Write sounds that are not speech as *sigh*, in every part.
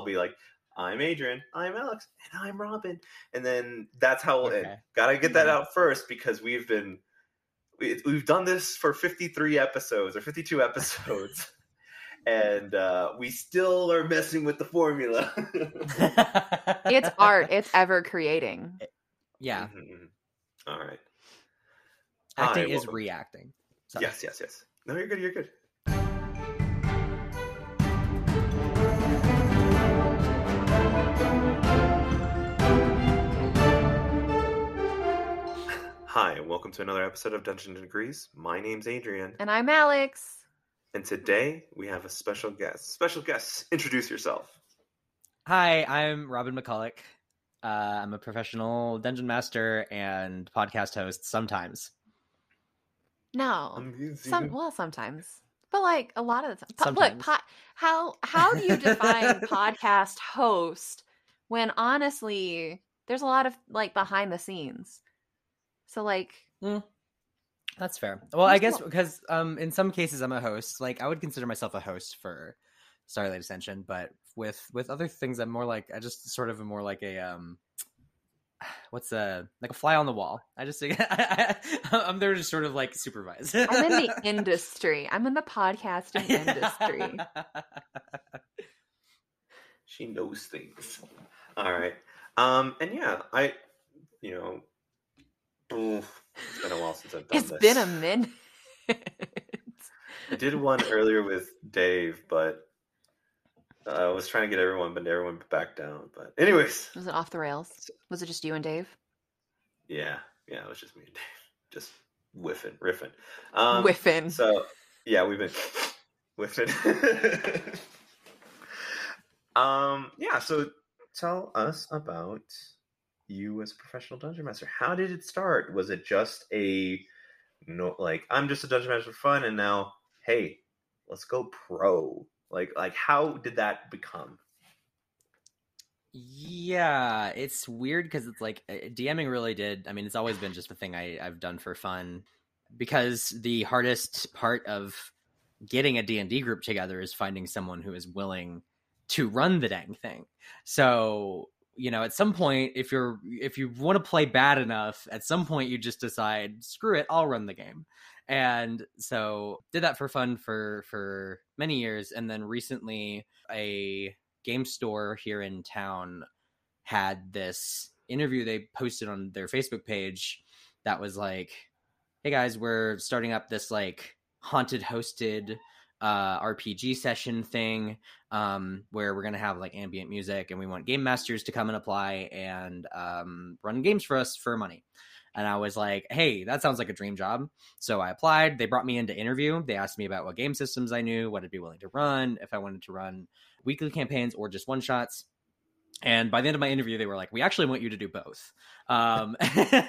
I'll be like, I'm Adrian, I'm Alex, and I'm Robin, and then that's how we'll Okay. end. Gotta get that Yeah. out first because we've been we, we've done this for 53 episodes or 52 *laughs* episodes. And uh, we still are messing with the formula. *laughs* It's art. It's ever creating. yeah, Mhm, mhm. All right. acting Hi, is welcome. reacting. Sorry. Yes, yes, yes. No, you're good. You're good. Hi, and welcome to another episode of Dungeons and Degrees. My name's Adrian, And I'm Alex. and today we have a special guest. Special guest, *laughs* introduce yourself. Hi, I'm Robin McCulloch. Uh, I'm a professional dungeon master and podcast host sometimes. No. Some well, sometimes. But like a lot of the time. Po- look, po- how how do you define *laughs* podcast host when honestly there's a lot of like behind the scenes. So like That's fair. Well, I guess the- because um, in some cases I'm a host. Like I would consider myself a host for Starlight Ascension, but with with other things, I'm more like I just sort of am more like a um, *sighs* what's a like a fly on the wall. I just *laughs* I'm there to sort of like supervise. I'm in the *laughs* industry. I'm in the podcasting industry. She knows things. All right. Um, and yeah, I, you know, oof, it's been a while since I've done It's this. been a minute. I did one earlier with Dave, but I was trying to get everyone, but everyone backed down. But anyways, Was it off the rails? Was it just you and Dave? yeah, yeah, it was just me and Dave, just whiffing, riffing, um, Whiffing. So yeah, we've been *laughs* whiffing. *laughs* um, yeah. So tell us about you as a professional dungeon master. How did it start? Was it just a no, like I'm just a dungeon master for fun, and now hey, let's go pro. Like, like how did that become? Yeah, it's weird because it's like uh, DMing really did. I mean, it's always been just a thing I, I've done for fun because the hardest part of getting a D&D group together is finding someone who is willing to run the dang thing. So, you know, at some point if you're if you want to play bad enough, at some point you just decide, screw it, I'll run the game. And so did that for fun for for many years and then recently a game store here in town had this interview they posted on their Facebook page that was like, "Hey guys, we're starting up this like haunted hosted uh, RPG session thing um, where we're gonna have like ambient music, and we want game masters to come and apply and um, run games for us for money." And I was like, "Hey, that sounds like a dream job." So I applied. They brought me in to interview. They asked me about what game systems I knew, what I'd be willing to run, if I wanted to run weekly campaigns or just one shots. And by the end of my interview, they were like, "We actually want you to do both." Um,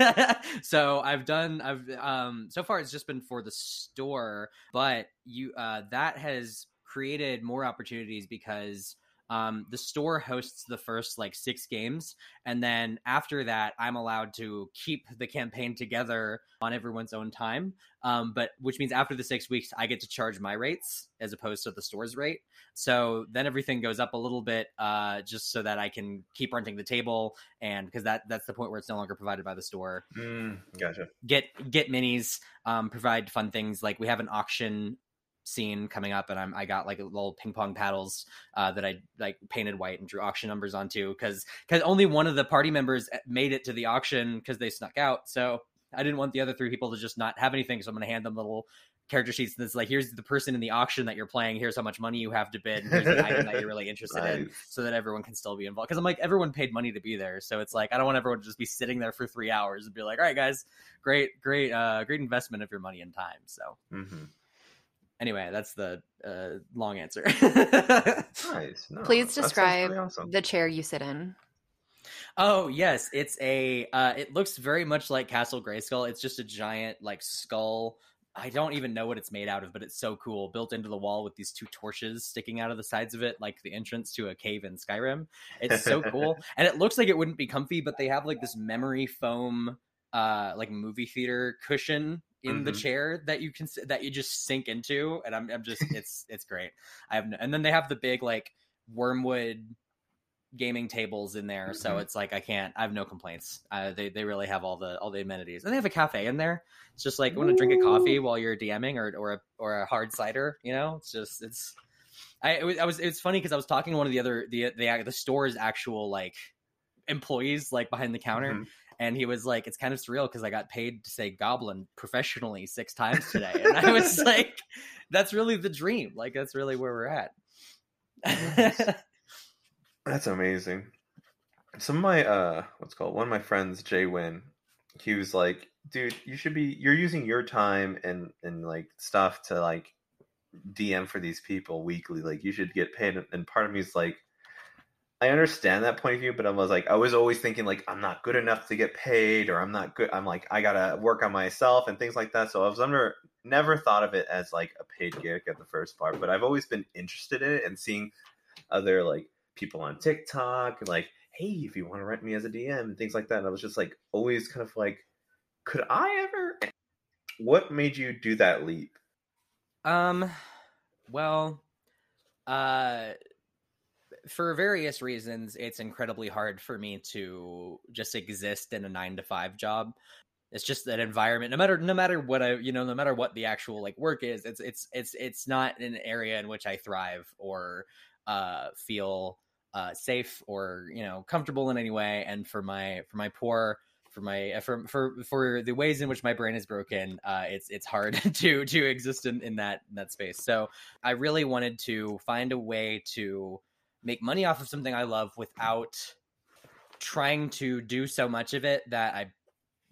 *laughs* so I've done. I've um, so far it's just been for the store, but you uh, that has created more opportunities because um, the store hosts the first like six games, and then after that, I'm allowed to keep the campaign together on everyone's own time. Um, but which means after the six weeks, I get to charge my rates as opposed to the store's rate. So then everything goes up a little bit, uh, just so that I can keep renting the table, and because that that's the point where it's no longer provided by the store. Mm, gotcha. Get get minis, um, provide fun things like we have an auction scene coming up, and I'm I got like a little ping pong paddles uh, that I like painted white and drew auction numbers onto because because only one of the party members eh, made it to the auction because they snuck out. So I didn't want the other three people to just not have anything, so I'm going to hand them little character sheets and it's like here's the person in the auction that you're playing here's how much money you have to bid and here's the item that you're really *laughs* interested in so that everyone can still be involved because i'm like everyone paid money to be there so it's like i don't want everyone to just be sitting there for three hours and be like all right guys great great uh great investment of your money and time so hmm anyway that's the uh long answer Nice. No, Please describe awesome. the chair you sit in. Oh yes, it's a. Uh, it looks very much like Castle Grayskull. It's just a giant like skull. I don't even know what it's made out of, but it's so cool. Built into the wall with these two torches sticking out of the sides of it, like the entrance to a cave in Skyrim. It's so *laughs* cool, and it looks like it wouldn't be comfy, but they have like this memory foam, uh, like movie theater cushion in the Mhm. chair that you can that you just sink into, and I'm I'm just it's it's great. I have no, and then they have the big like wormwood gaming tables in there, so Mhm. it's like I can't. I have no complaints. Uh, they they really have all the all the amenities, and they have a cafe in there. It's just like I want to drink a coffee while you're DMing or or a or a hard cider. You know, it's just it's. I it was, I was it's funny because I was talking to one of the other the the the store's actual like employees like behind the counter Mhm. And he was like it's kind of surreal because i got paid to say goblin professionally six times today and i was *laughs* like that's really the dream like that's really where we're at *laughs* That's amazing. Some of my uh what's it called one of my friends, Jay Win, he was like, dude, you should be you're using your time and and like stuff to like DM for these people weekly. Like you should get paid. And part of me is like, I understand that point of view, but I was like, I was always thinking like I'm not good enough to get paid, or I'm not good. I'm like I gotta work on myself and things like that. So I was under never thought of it as like a paid gig at the first part, but I've always been interested in it and seeing other like people on TikTok and like, hey, if you want to rent me as a DM and things like that. And I was just like always kind of like, could I ever? What made you do that leap? um well uh for various reasons it's incredibly hard for me to just exist in a 9 to 5 job. It's just that environment no matter no matter what i you know no matter what the actual like work is it's it's it's it's not an area in which i thrive or uh feel uh safe or you know comfortable in any way. And for my for my poor for my for for for the ways in which my brain is broken uh it's it's hard *laughs* to to exist in, in that in that space. So i really wanted to find a way to make money off of something i love without trying to do so much of it that i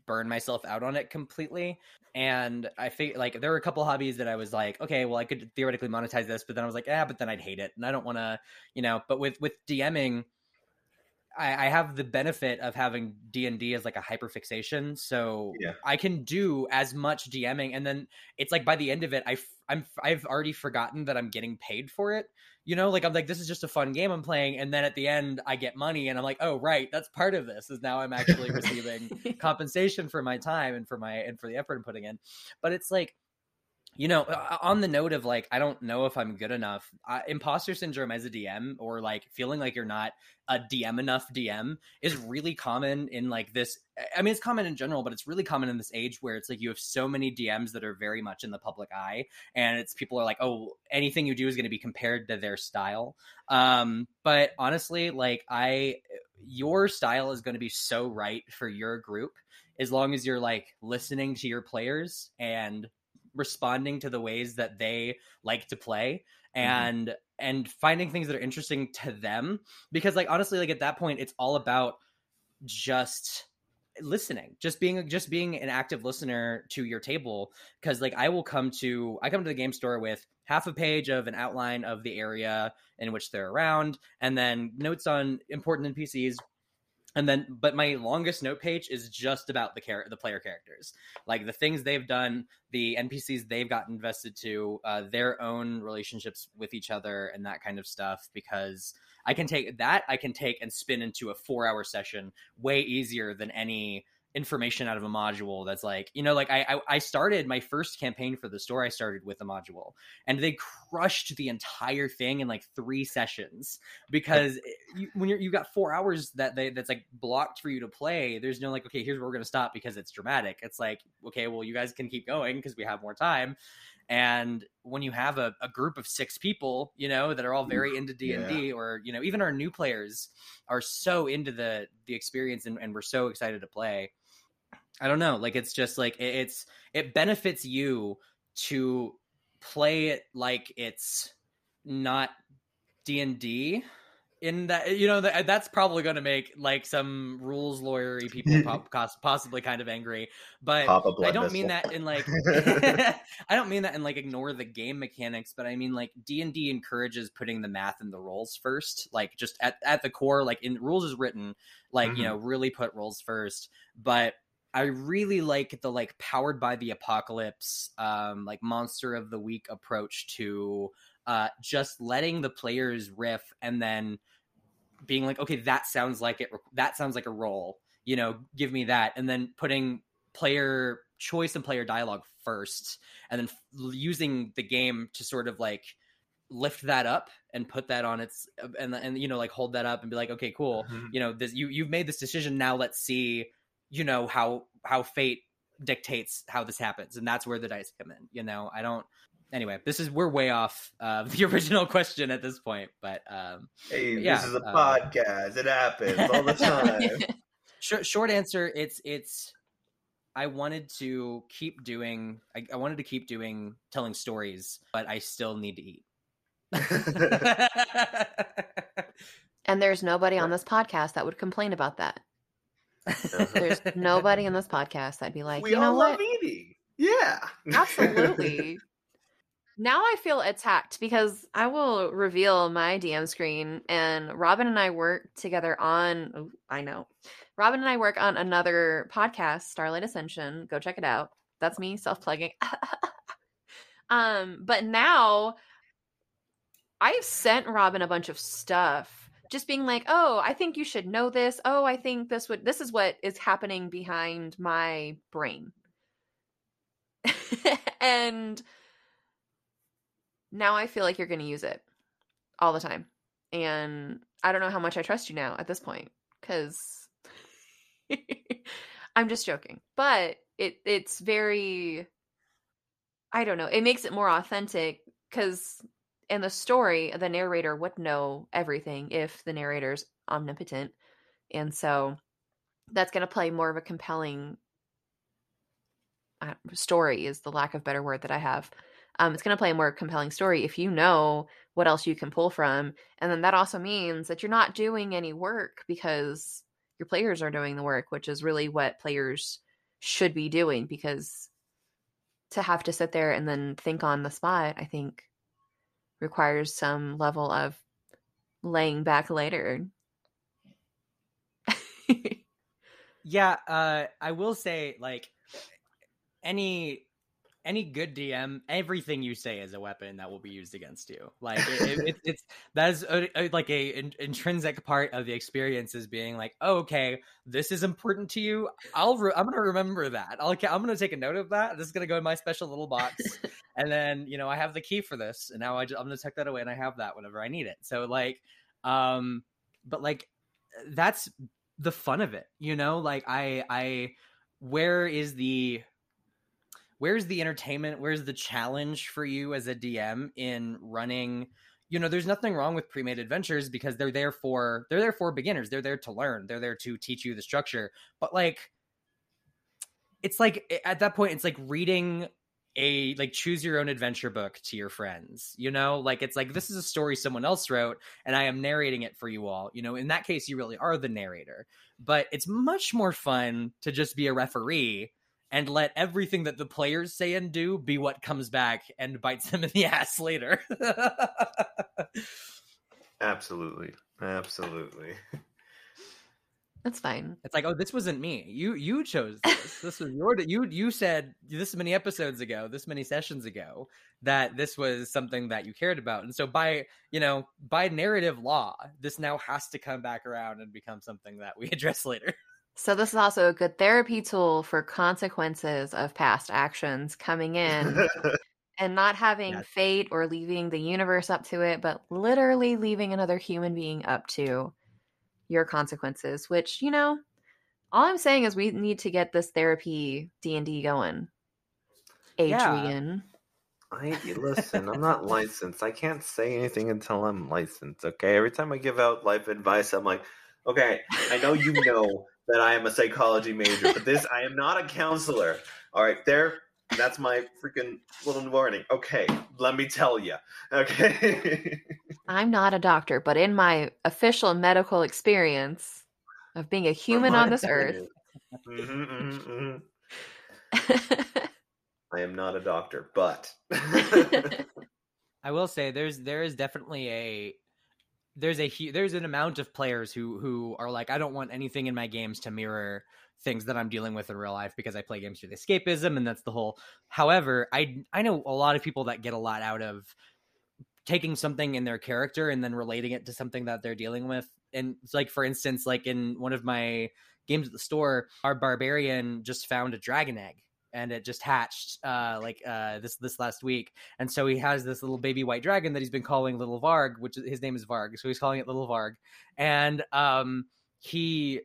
burn myself out on it completely and i think like there were a couple hobbies that i was like okay well i could theoretically monetize this but then i was like yeah but then i'd hate it and i don't want to you know but with with dming I, I have the benefit of having D and D as like a hyper fixation, so Yeah. I can do as much DMing, and then it's like by the end of it, I I'm I've already forgotten that I'm getting paid for it. You know, like I'm like this is just a fun game I'm playing, and then at the end I get money, and I'm like, oh right, that's part of this. Is now I'm actually *laughs* receiving compensation for my time and for my and for the effort I'm putting in. But it's like, you know, uh, on the note of like, I don't know if I'm good enough. Uh, imposter syndrome as a DM, or like feeling like you're not a DM enough DM, is really common in like this. I mean, it's common in general, but it's really common in this age where it's like you have so many DMs that are very much in the public eye, and it's people are like, oh, anything you do is going to be compared to their style. Um, but honestly, like I, your style is going to be so right for your group as long as you're like listening to your players and responding to the ways that they like to play mm-hmm. and and finding things that are interesting to them. Because like honestly like at that point it's all about just listening just being just being an active listener to your table. Because like i will come to i come to the game store with half a page of an outline of the area in which they're around and then notes on important npcs and then but my longest note page is just about the char- the player characters. Like the things they've done the npcs they've gotten invested to uh, their own relationships with each other and that kind of stuff because i can take that i can take and spin into a four hour session way easier than any information out of a module that's like you know like I, I i started my first campaign for the store i started with a module and they crushed the entire thing in like three sessions because *laughs* you, when you're you got four hours that they that's like blocked for you to play there's no like okay here's where we're gonna stop because it's dramatic. It's like okay well you guys can keep going because we have more time and when you have a, a group of six people you know that are all very into d&d or you know even our new players are so into the the experience and, and we're so excited to play i don't know like it's just like it, it's it benefits you to play it like it's not d&d in that you know that, that's probably going to make like some rules lawyery people *laughs* pop, possibly kind of angry but Pop a blood i don't mean that in like *laughs* *laughs* i don't mean that in like ignore the game mechanics but i mean like d&d encourages putting the math and the rolls first like just at, at the core like in rules is written like you Mhm. know really put rolls first but I really like the like powered by the apocalypse, um, like monster of the week approach to uh, just letting the players riff and then being like, okay, that sounds like it. That sounds like a role. You know, give me that, and then putting player choice and player dialogue first, and then f- using the game to sort of like lift that up and put that on its and and you know like hold that up and be like okay cool Mhm. you know this you you've made this decision now let's see you know how how fate dictates how this happens and that's where the dice come in you know i don't anyway this is we're way off uh, *laughs* the original question at this point but um Hey, Yeah, this is a uh, podcast. It happens all the *laughs* time. short, short answer it's it's i wanted to keep doing I, I wanted to keep doing telling stories but i still need to eat *laughs* and there's nobody on this podcast that would complain about that. There's *laughs* nobody in this podcast that'd be like, we you know all what? eating. Yeah. Absolutely. *laughs* now I feel attacked because I will reveal my DM screen and Robin and I work together on oh, I know. Robin and I work on another podcast, Starlight Ascension. Go check it out. That's me self-plugging. *laughs* um, but now I've sent Robin a bunch of stuff just being like, "Oh, I think you should know this. Oh, I think this would this is what is happening behind my brain." *laughs* and now I feel like you're going to use it all the time. And I don't know how much I trust you now at this point cuz *laughs* I'm just joking. But it it's very I don't know. It makes it more authentic cuz in the story the narrator would know everything if the narrator's omnipotent. And so that's going to play more of a compelling uh, story is the lack of better word that I have. Um, it's going to play a more compelling story if you know what else you can pull from, and then that also means that you're not doing any work because your players are doing the work, which is really what players should be doing. Because to have to sit there and then think on the spot, I think requires some level of laying back later. *laughs* yeah uh i will say like any any good dm everything you say is a weapon that will be used against you. Like it, it, it's it's that is a, a- like a in- intrinsic part of the experience is being like oh, okay this is important to you. I'll re- i'm gonna remember that. I'll, i'm gonna take a note of that. This is gonna go in my special little box. *laughs* And then you know i have the key for this and now I just, i'm gonna tuck that away and i have that whenever i need it. So like um but like that's the fun of it you know? Like i i where is the where's the entertainment where's the challenge for you as a dm in running? You know there's nothing wrong with pre-made adventures because they're there for they're there for beginners. They're there to learn. They're there to teach you the structure. But like it's like at that point it's like reading a like choose your own adventure book to your friends you know? Like it's like this is a story someone else wrote and i am narrating it for you all. You know in that case you really are the narrator. But it's much more fun to just be a referee and let everything that the players say and do be what comes back and bites them in the *laughs* ass later Absolutely. Absolutely. That's fine. it's like oh this wasn't me you you chose this this was your you you said this many episodes ago this many sessions ago that this was something that you cared about and so by you know by narrative law this now has to come back around and become something that we *laughs* address later So this is also a good therapy tool for consequences of past actions coming in *laughs* and not having fate or leaving the universe up to it, but literally leaving another human being up to your consequences, which, you know, all I'm saying is we need to get this therapy D&D going. Yeah. Adrian. I *laughs* listen. I'm not licensed. I can't say anything until I'm licensed. Okay. Every time I give out life advice, I'm like, okay, I know you know that I am a psychology major, but this I am not a counselor. All right, there. That's my freaking little warning. Okay, let me tell you. Okay. *laughs* I'm not a doctor, but in my official medical experience of being a human on this earth, Mhm, mhm, mhm. *laughs* I am not a doctor, but *laughs* I will say there's there is definitely a there's a there's an amount of players who who are like I don't want anything in my games to mirror things that I'm dealing with in real life because I play games with escapism and that's the whole. However, I I know a lot of people that get a lot out of taking something in their character and then relating it to something that they're dealing with. And it's like for instance, like in one of my games at the store, our barbarian just found a dragon egg and it just hatched uh, like uh, this this last week. And so he has this little baby white dragon that he's been calling Little Varg, which his name is Varg, so he's calling it Little Varg. And um, he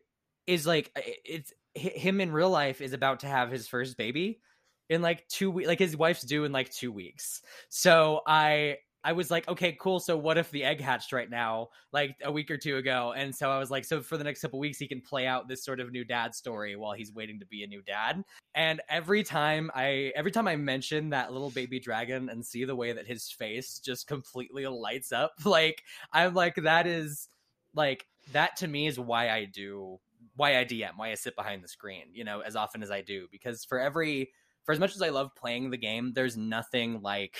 is like it's him in real life is about to have his first baby in like two weeks like his wife's due in like two weeks so i I was like, okay, cool. So what if the egg hatched right now, like a week or two ago? And so I was like, so for the next couple weeks, he can play out this sort of new dad story while he's waiting to be a new dad. And every time I, every time I mention that little baby dragon and see the way that his face just completely lights up, *laughs* like I'm like, that is like that to me is why I do, why I DM, why I sit behind the screen, you know, as often as I do, because for every, for as much as I love playing the game, there's nothing like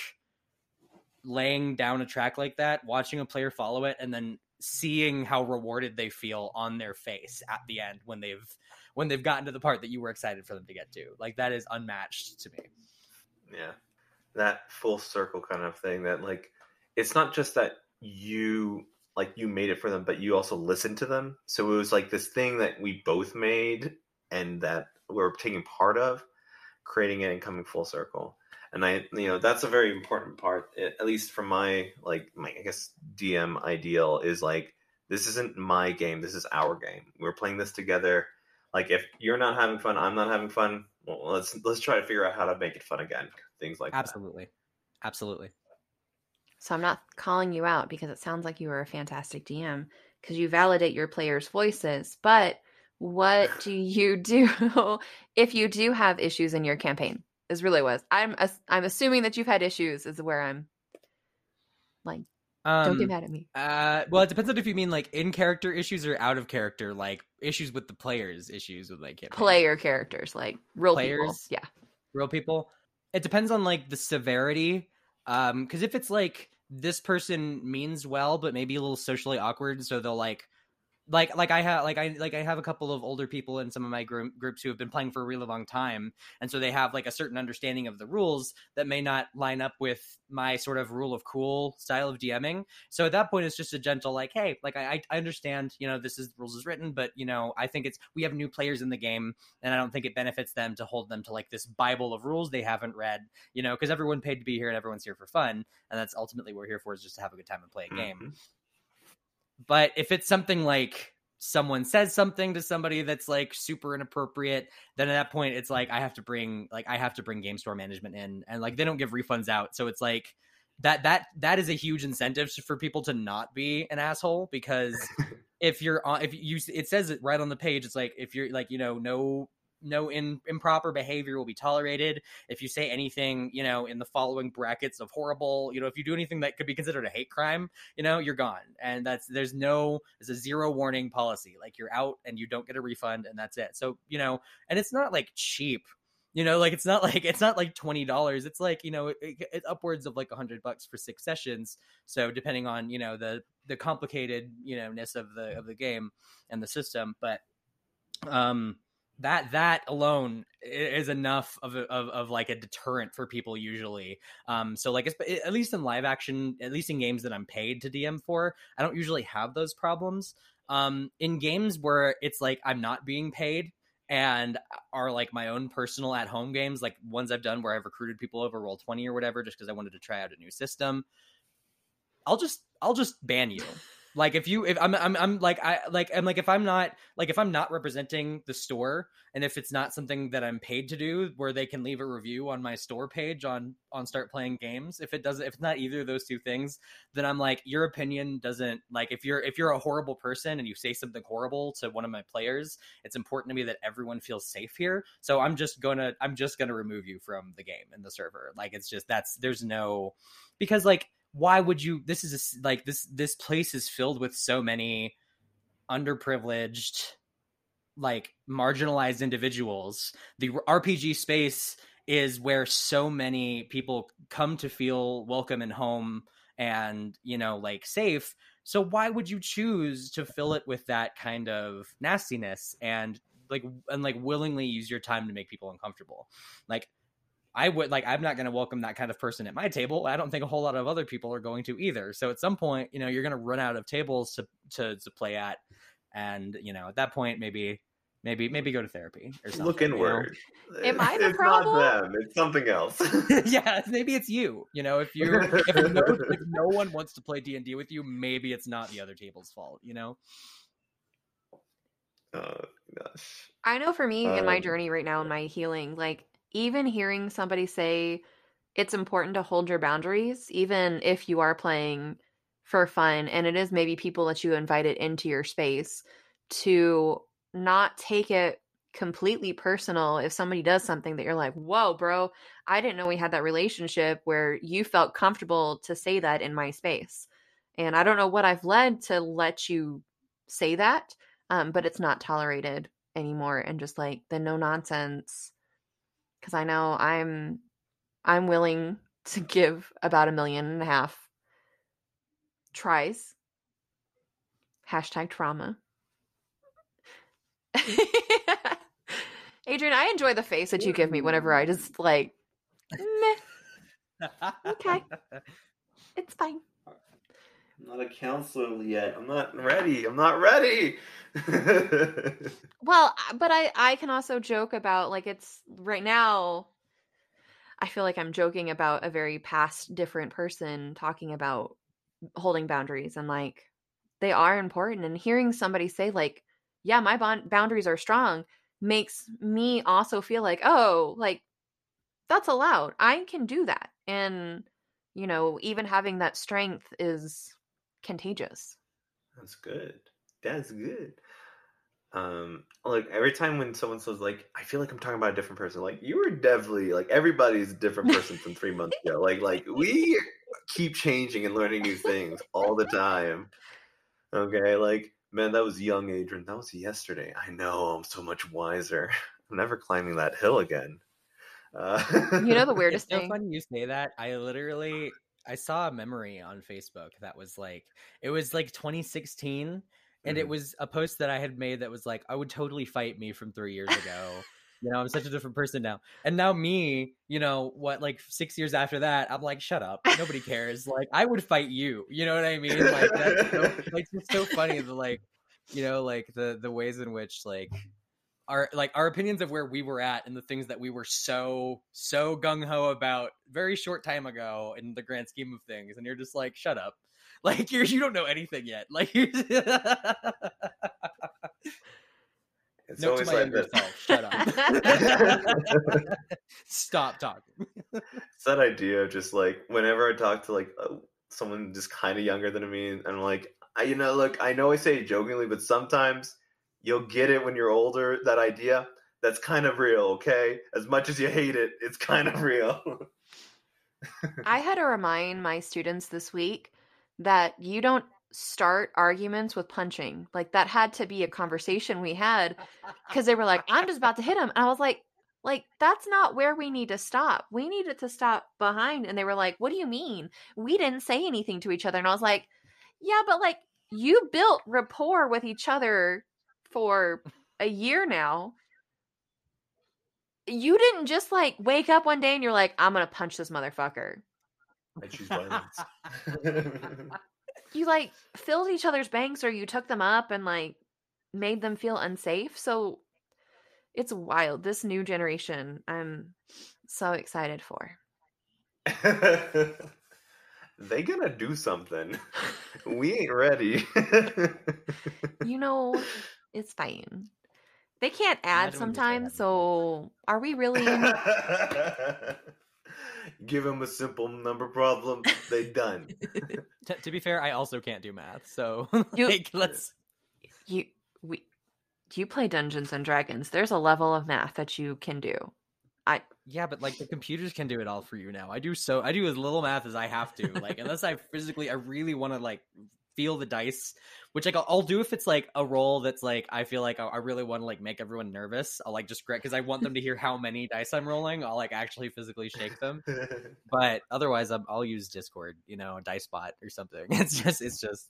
laying down a track like that, watching a player follow it, and then seeing how rewarded they feel on their face at the end when they've when they've gotten to the part that you were excited for them to get to. Like that is unmatched to me. Yeah. That full circle kind of thing that like it's not just that you like you made it for them, but you also listened to them. So it was like this thing that we both made and that we're taking part of, creating it and coming full circle and I, you know, that's a very important part. At least from my like my I guess DM ideal is like this isn't my game. This is our game. We're playing this together. Like if you're not having fun, I'm not having fun. Well, let's let's try to figure out how to make it fun again. Things like absolutely, that. absolutely. So I'm not calling you out because it sounds like you are a fantastic DM because you validate your players' voices. But what do you do *laughs* if you do have issues in your campaign? Is really was. I'm I'm assuming that you've had issues. Is where I'm like. Um, don't get um, mad at me. Uh, well, it depends on if you mean like in character issues or out of character, like issues with the players, issues with like player characters, like real players, people. yeah, real people. It depends on like the severity. Um, because if it's like this person means well, but maybe a little socially awkward, so they'll like like like I have like I like I have a couple of older people in some of my gr- groups who have been playing for a really long time, and so they have like a certain understanding of the rules that may not line up with my sort of rule of cool style of DMing. So at that point, it's just a gentle like, hey, like I I understand, you know, this is the rules is written, but you know, I think it's we have new players in the game, and I don't think it benefits them to hold them to like this bible of rules they haven't read, you know, because everyone paid to be here and everyone's here for fun, and that's ultimately what we're here for is just to have a good time and play a game. Mm-hmm. But if it's something like someone says something to somebody that's like super inappropriate, then at that point it's like I have to bring like I have to bring game store management in and like they don't give refunds out. So it's like that that that is a huge incentive for people to not be an asshole because *laughs* if you're on if you it says it right on the page it's like if you're like you know no no in, improper behavior will be tolerated. If you say anything, you know, in the following brackets of horrible, you know, if you do anything that could be considered a hate crime, you know, you're gone. And that's there's no there's a zero warning policy. Like you're out and you don't get a refund and that's it. So, you know, and it's not like cheap you know like it's not *laughs* like it's not like $20 it's like you know it, it's upwards of like 100 bucks for six sessions so depending on you know the the complicated you know ness of the of the game and the system but um that that alone is enough of, a, of of like a deterrent for people usually. Um, so like at least in live action, at least in games that I'm paid to DM for, I don't usually have those problems. Um, in games where it's like I'm not being paid and are like my own personal at home games, like ones I've done where I've recruited people over roll twenty or whatever, just because I wanted to try out a new system. I'll just I'll just ban you. Like if you if I'm I'm I'm like I like I'm like if I'm not like if I'm not representing the store and if it's not something that I'm paid to do where they can leave a review on my store page on on StartPlaying Games if it doesn't if it's not either of those two things then I'm like your opinion doesn't like if you're if you're a horrible person and you say something horrible to one of my players it's important to me that everyone feels safe here. So I'm just going to I'm just going to remove you from the game and the server. Like it's just that's there's no because like why would you this is a, like this this place is filled with so many underprivileged like marginalized individuals. The rpg space is where so many people come to feel welcome and home and you know like safe. So why would you choose to fill it with that kind of nastiness and like and like willingly use your time to make people uncomfortable? Like I would like I'm not going to welcome that kind of person at my table. I don't think a whole lot of other people are going to either. So at some point, you know, you're going to run out of tables to to to play at and, you know, at that point maybe maybe maybe go to therapy or something. Look you know? inward. Am I *laughs* the it's problem? not them. It's something else. *laughs* *laughs* yeah, maybe it's you. You know, if you if no, if no one wants to play D and D with you, maybe it's not the other table's fault. You know. oh gosh. I know for me in my Um, journey right now in my healing, like even hearing somebody say it's important to hold your boundaries, even if you are playing for fun, and it is maybe people that you invited into your space to not take it completely personal if somebody does something that you're like, whoa, bro, I didn't know we had that relationship where you felt comfortable to say that in my space. And I don't know what I've led to let you say that, um, but it's not tolerated anymore. And just like the no nonsense, because I know I'm I'm willing to give about a million and a half tries. Hashtag trauma. *laughs* Adrian, I enjoy the face that you give me whenever I just like, meh, *laughs* Okay. it's fine. I'm not a counselor yet. I'm not ready. I'm not ready. *laughs* Well, uh, but I I can also joke about like it's right now. I feel like I'm joking about a very past different person talking about holding boundaries and like they are important and hearing somebody say like yeah my bond- boundaries are strong makes me also feel like oh like that's allowed i can do that and you know even having that strength is contagious That's good. That's good. Um, like every time when someone says like, I feel like I'm talking about a different person. Like you were definitely like everybody's a different person from three months ago. Like like *laughs* we keep changing and learning new things all the time. Okay, like man, that was young Adrian. That was yesterday. I know. I'm so much wiser. *laughs* I'm never climbing that hill again. Uh, you know the *laughs* weirdest it's so thing funny you say that. I literally I saw a memory on Facebook that was like it was like 2016 and it Mhm. was a post that I had made that was like I would totally fight me from 3 years ago. you know, I'm such a different person now. And now me, you know, what like 6 years after that, I'm like shut up. Nobody cares. *laughs* Like I would fight you. You know what I mean? Like that's so, *laughs* like it's so funny the like you know like the the ways in which like our like our opinions of where we were at and the things that we were so so gung-ho about very short time ago in the grand scheme of things and you're just like shut up. *laughs* Like you're you don't know anything yet. Like you're *laughs* it's note always my like that. self. Shut up. *laughs* Stop talking. It's that idea of just like whenever I talk to like uh, someone just kind of younger than me, and I'm like, I, you know, look, I know I say it jokingly, but sometimes you'll get it when you're older. That idea, that's kind of real. Okay, as much as you hate it, it's kind of real. *laughs* I had to remind my students this week that you don't start arguments with punching. Like that had to be a conversation we had because they were like, "I'm just about to hit him," and I was like, "Like that's not where we need to stop. We needed to stop behind." And they were like, "What do you mean? We didn't say anything to each other." And I was like, "Yeah, but like you built rapport with each other for a year now." You didn't just like wake up one day and you're like, I'm gonna punch this motherfucker. I choose violence. *laughs* you like filled each other's banks or you took them up and like made them feel unsafe. So it's wild. This new generation, I'm so excited for. *laughs* they gonna do something. *laughs* We ain't ready. You know, it's fine. They can't add Imagine when they say sometimes, so are we really *laughs* Give them a simple number problem. They done. *laughs* *laughs* T- to be fair i also can't do math so You- like let's you we you play Dungeons and Dragons. There's a level of math that you can do. I Yeah, but like the computers can do it all for you now. I do so I do as little math as I have to. Like unless I physically I really want to like feel the dice, which like I'll, I'll do if it's like a roll that's like I feel like I, I really want to like make everyone nervous. I'll like just grab because I want them to hear how many dice I'm rolling. I'll like actually physically shake them. *laughs* But otherwise, I'm, I'll use Discord, you know, Dice Bot or something. *laughs* It's just it's just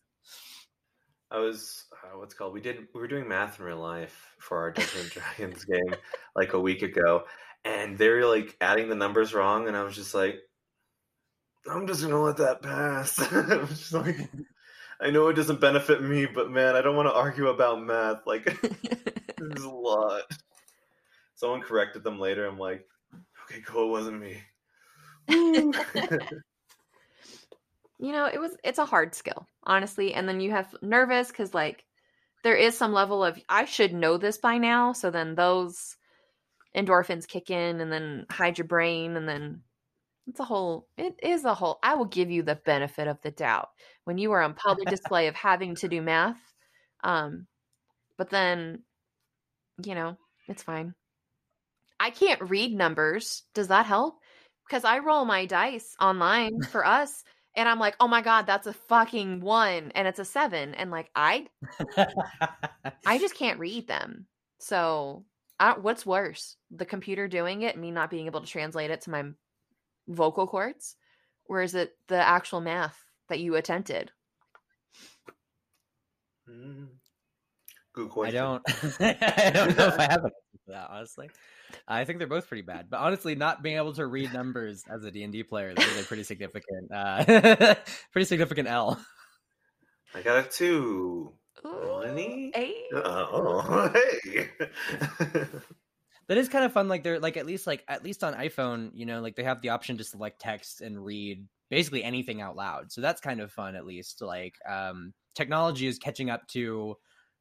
I was uh, what's it called we did we were doing math in real life for our Dungeons and Dragons *laughs* game like a week ago, and they were like adding the numbers wrong, and I was just like, I'm just gonna let that pass. I was just like, I know it doesn't benefit me, but man, I don't want to argue about math. Like, *laughs* this is a *laughs* lot. Someone corrected them later. I'm like, okay, cool, it wasn't me. *laughs* you know, it was it's a hard skill, honestly. And then you have nervous because like there is some level of I should know this by now. So then those endorphins kick in and then hide your brain and then it's a whole it is a whole I will give you the benefit of the doubt when you are on public display of having to do math. Um but then you know, it's fine. I can't read numbers. Does that help? Because I roll my dice online *laughs* for us and I'm like, oh my god, that's a fucking one, and it's a seven, and like I, I just can't *laughs* read them. So, I what's worse, the computer doing it, me not being able to translate it to my vocal cords, or is it the actual math that you attempted? Mm. Good I question. don't. *laughs* I don't know if I *laughs* have an answer for that. Honestly, I think they're both pretty bad. But honestly, not being able to read numbers as a D and D player that is a pretty significant, uh, *laughs* pretty significant L. I got a two. Ooh, Money? eh? Oh, hey. That is kind of fun. Like they're like at least like at least on iPhone, you know, like they have the option to select text and read basically anything out loud. So that's kind of fun. At least like um, technology is catching up to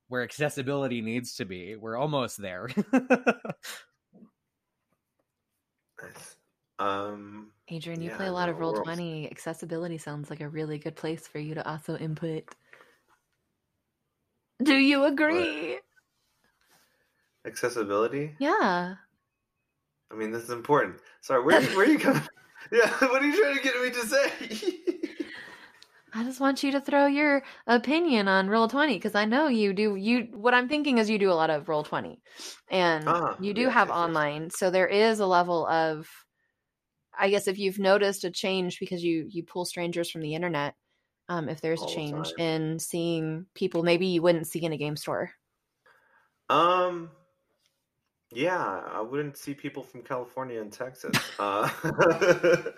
where accessibility needs to be. We're almost there. *laughs* Nice. Um, Adrian, you Yeah, play a lot no, of Roll we're Twenty. Accessibility sounds like a really good place for you to also input. Do you agree? Accessibility. Yeah. I mean, this is important. Sorry, where where are you coming? *laughs* *laughs* Yeah, what are you trying to get me to say? I just want you to throw your opinion on roll 20 because I know you do you what I'm thinking is you do a lot of roll 20 and Ah, you do yes, have online so there is a level of I guess if you've noticed a change because you you pull strangers from the internet um if there's a All the change in seeing people maybe you wouldn't see in a game store. Um, yeah, I wouldn't see people from California and Texas. *laughs* Uh, *laughs*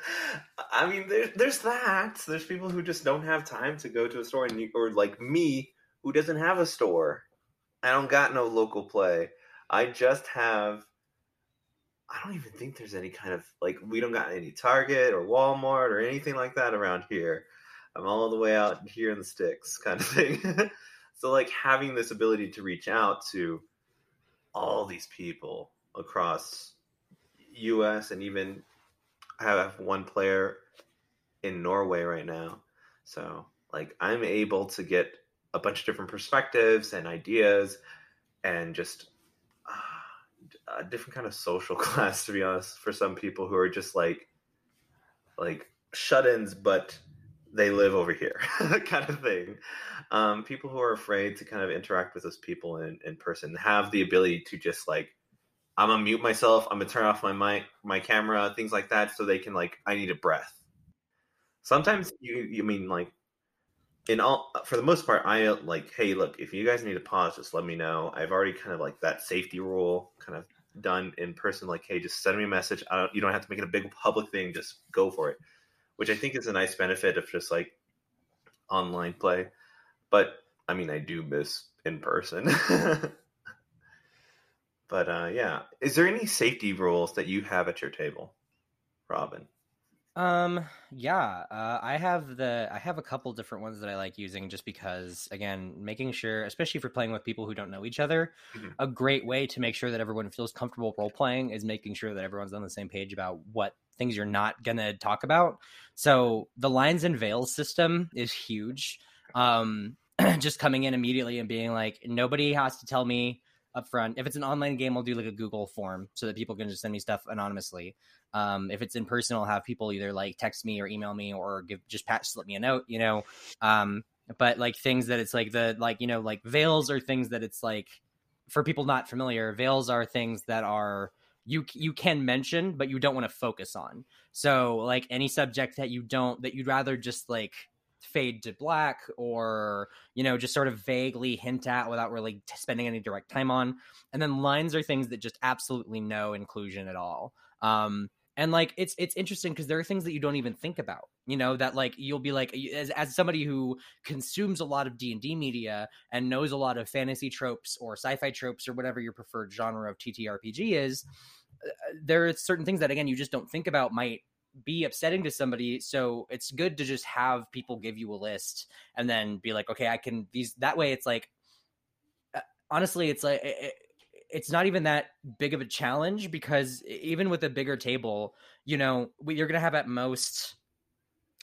I mean, there, there's that. There's people who just don't have time to go to a store, and you, or like me, who doesn't have a store. I don't got no local play. I just have. I don't even think there's any kind of like we don't got any Target or Walmart or anything like that around here. I'm all the way out here in the sticks, kind of thing. *laughs* so like having this ability to reach out to all these people across US and even I have one player in Norway right now. So like I'm able to get a bunch of different perspectives and ideas and just uh, a different kind of social *laughs* class to be honest for some people who are just like like shut-ins but they live over here *laughs* kind of thing. Um, people who are afraid to kind of interact with those people in, in person have the ability to just like i'm gonna mute myself i'm gonna turn off my mic my camera things like that so they can like i need a breath. Sometimes you you mean like in all for the most part i like hey look if you guys need to pause just let me know. I've already kind of like that safety rule kind of done in person like hey just send me a message. I don't, you don't have to make it a big public thing just go for it which i think is a nice benefit of just like online play. But i mean i do miss in person. *laughs* But uh yeah. Is there any safety rules that you have at your table robin Um, yeah, uh, I have the I have a couple different ones that I like using just because, again, making sure, especially if you're playing with people who don't know each other, Mhm. a great way to make sure that everyone feels comfortable role playing is making sure that everyone's on the same page about what things you're not gonna talk about. So the lines and veils system is huge. Um, *clears throat* just coming in immediately and being like, nobody has to tell me up front. If it's an online game, I'll do like a Google form so that people can just send me stuff anonymously. Um, if it's in person, I'll have people either like text me or email me or give just pat slip me a note, you know. Um, but like things that it's like the like you know like veils are things that it's like for people not familiar. Veils are things that are you you can mention but you don't want to focus on. So like any subject that you don't that you'd rather just like fade to black or you know just sort of vaguely hint at without really spending any direct time on and then lines are things that just absolutely no inclusion at all um and like it's it's interesting because there are things that you don't even think about you know that like you'll be like as, as somebody who consumes a lot of d&d media and knows a lot of fantasy tropes or sci-fi tropes or whatever your preferred genre of ttrpg is uh, there are certain things that again you just don't think about might be upsetting to somebody. So it's good to just have people give you a list and then be like okay i can these that way it's like uh, honestly it's like it, it's not even that big of a challenge because even with a bigger table, you know, you're going to have at most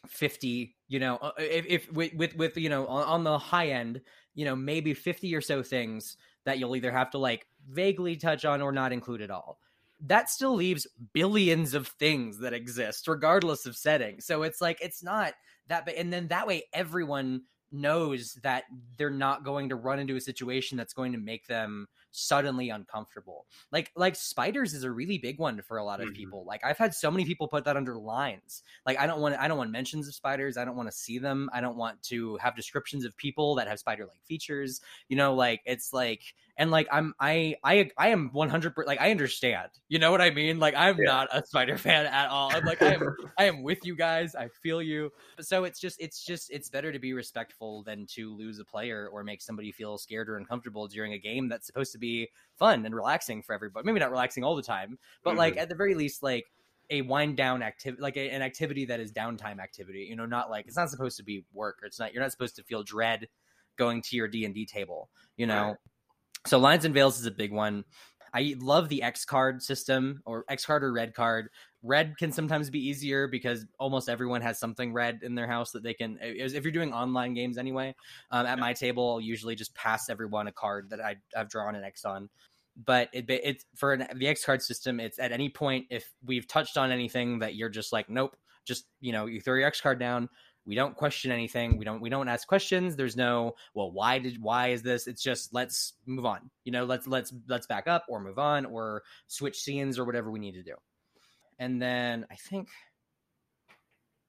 50, you know, uh, if, if with, with, with, you know, on, on the high end, you know, maybe 50 or so things that you'll either have to like vaguely touch on or not include at all. That still leaves billions of things that exist regardless of setting. So it's like, it's not that, big. and then that way everyone knows that they're not going to run into a situation that's going to make them suddenly uncomfortable. Like like spiders is a really big one for a lot of mm-hmm. people. Like I've had so many people put that under lines. Like I don't want I don't want mentions of spiders. I don't want to see them. I don't want to have descriptions of people that have spider like features. You know, like it's like and like i'm i i i am 100 like i understand. You know what i mean? Like i'm yeah. not a spider fan at all. I'm like i am *laughs* i am with you guys. I feel you. So it's just it's just it's better to be respectful than to lose a player or make somebody feel scared or uncomfortable during a game that's supposed to be fun and relaxing for everybody maybe not relaxing all the time but mm-hmm. like at the very least like a wind down activity like a, an activity that is downtime activity you know not like it's not supposed to be work. Or it's not you're not supposed to feel dread going to your d&d table you know? right. So Lines and Veils is a big one. I love the X card system or X card or red card. Red can sometimes be easier because almost everyone has something red in their house that they can. If you're doing online games anyway, um, at my table, I'll usually just pass everyone a card that I, have drawn an X on. But it, it's for an, the X card system. It's at any point if we've touched on anything that you're just like, nope, just you know, you throw your X card down we don't question anything. We don't we don't ask questions. There's no well why did why is this? It's just let's move on. You know let's let's let's back up or move on or switch scenes or whatever we need to do. And then i think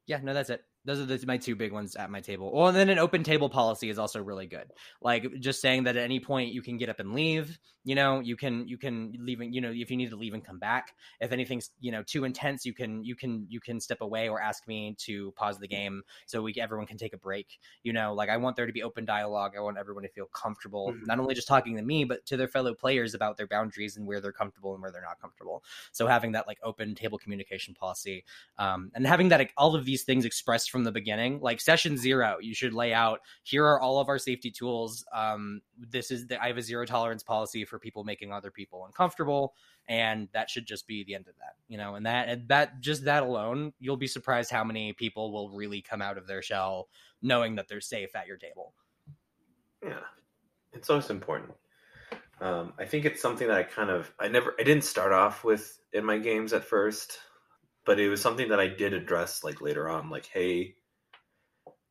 yeah no that's it those are the, my two big ones at my table. Well, and then an open table policy is also really good. Like just saying that at any point you can get up and leave. You know, you can you can leave. You know, if you need to leave and come back. If anything's you know too intense, you can you can you can step away or ask me to pause the game so we everyone can take a break. You know, like I want there to be open dialogue. I want everyone to feel comfortable, mm-hmm. not only just talking to me, but to their fellow players about their boundaries and where they're comfortable and where they're not comfortable. So having that like open table communication policy, um, and having that like, all of these things expressed from the beginning. Like session zero, you should lay out here are all of our safety tools. Um, this is the I have a zero tolerance policy for people making other people uncomfortable, and that should just be the end of that. You know, and that and that just that alone, you'll be surprised how many people will really come out of their shell knowing that they're safe at your table. Yeah, it's always important. Um, I think it's something that I kind of I never I didn't start off with in my games at first but it was something that I did address like later on, like, hey,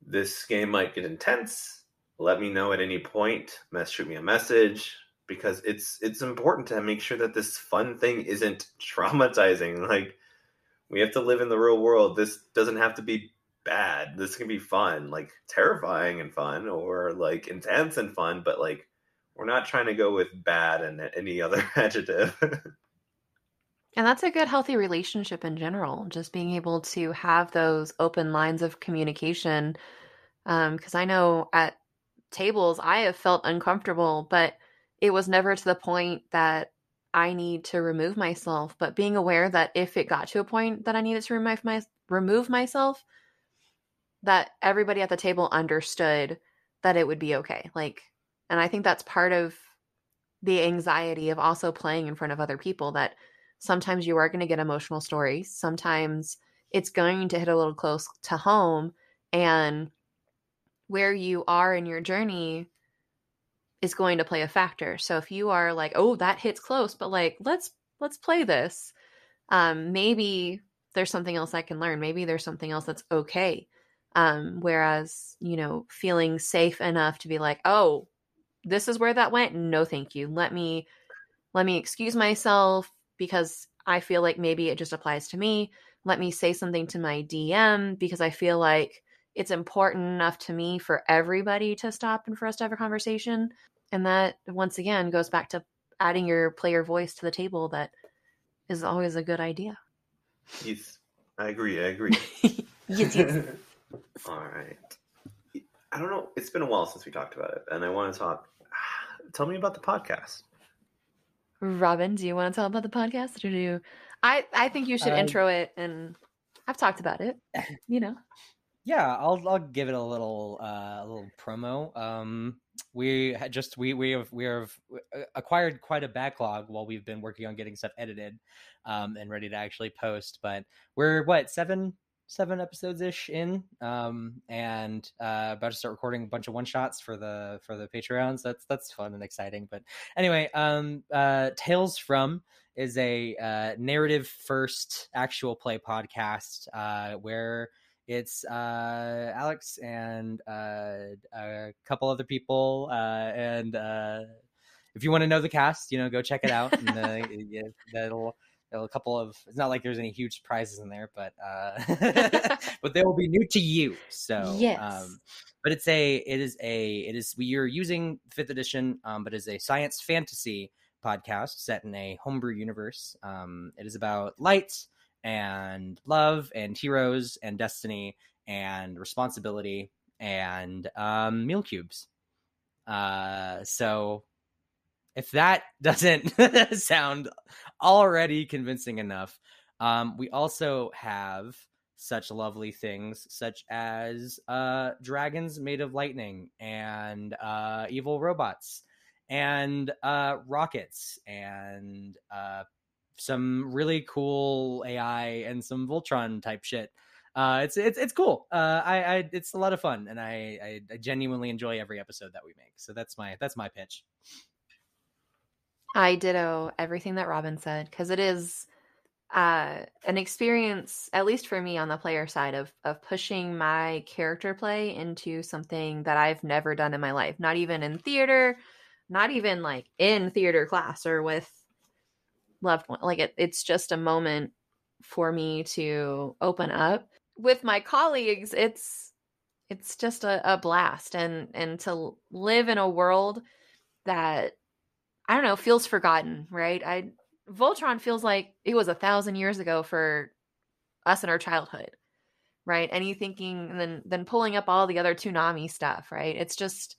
this game might get intense. Let me know at any point. Mess shoot me a message because it's it's important to make sure that this fun thing isn't *laughs* traumatizing. Like we have to live in the real world. This doesn't have to be bad. This can be fun, like terrifying and fun, or like intense and fun. But like we're not trying to go with bad and any other *laughs* adjective. *laughs* And that's a good, healthy relationship in general. Just being able to have those open lines of communication. Because um, I know at tables, I have felt uncomfortable, but it was never to the point that I need to remove myself. But being aware that if it got to a point that I needed to remove, my, remove myself, that everybody at the table understood that it would be okay. Like, and I think that's part of the anxiety of also playing in front of other people that sometimes you are going to get emotional stories. Sometimes it's going to hit a little close to home. And where you are in your journey is going to play a factor. So if you are like, oh, that hits close, but like, let's let's play this. Um, maybe there's something else I can learn. Maybe there's something else that's okay. Um, whereas, you know, feeling safe enough to be like, oh, this is where that went. No, thank you. Let me let me excuse myself, because I feel like maybe it just applies to me. Let me say something to my DM because I feel like it's important enough to me for everybody to stop and for us to have a conversation. And that, once again, goes back to adding your player voice to the table that is always a good idea. Yes, I agree. I agree. *laughs* yes, yes. *laughs* All right. I don't know. It's been a while since we talked about it, and I want to talk. *sighs* Tell me about the podcast. Robin, do you want to tell about the podcast, or do you? I I think you should Uh, intro it, and I've talked about it. You know, Yeah, I'll I'll give it a little uh, a little promo. Um, we had just we we have we have uh, acquired quite a backlog while we've been working on getting stuff edited, um, and ready to actually post. But we're what seven seven episodes ish in, um, and uh, about to start recording a bunch of one shots for the for the Patreons. That's that's fun and exciting. But anyway, um, uh, Tales from is a uh, narrative first actual play podcast uh, where it's uh, Alex and uh, a couple other people. Uh, and uh, if you want to know the cast, you know, go check it out. And uh, *laughs* yeah, that'll, that'll a couple of. It's not like there's any huge surprises in there, but uh, *laughs* *laughs* but they will be new to you. So Yes. Um, but it's a it is a it is we are using fifth edition, um, but it's a science fantasy podcast set in a homebrew universe. Um, it is about lights and love and heroes and destiny and responsibility and um, meal cubes. Uh, so if that *laughs* doesn't sound already convincing enough, um, we also have such lovely things such as uh, dragons made of lightning and uh, evil robots and uh, rockets and uh, some really cool AI and some Voltron type shit. Uh, it's it's it's cool. Uh, I, I it's a lot of fun, and I, I I genuinely enjoy every episode that we make. So that's my that's my pitch. I ditto everything that Robin said because it is uh, an experience, at least for me on the player side, of of pushing my character play into something that I've never done in my life. Not even in theater, not even like in theater class or with loved one. Like it, it's just a moment for me to open up with my colleagues. It's it's just a, a blast and and to live in a world that I don't know, feels forgotten, right? I Voltron feels like it was a thousand years ago for us in our childhood, right? And you thinking, and then then pulling up all the other Toonami stuff, right? It's just,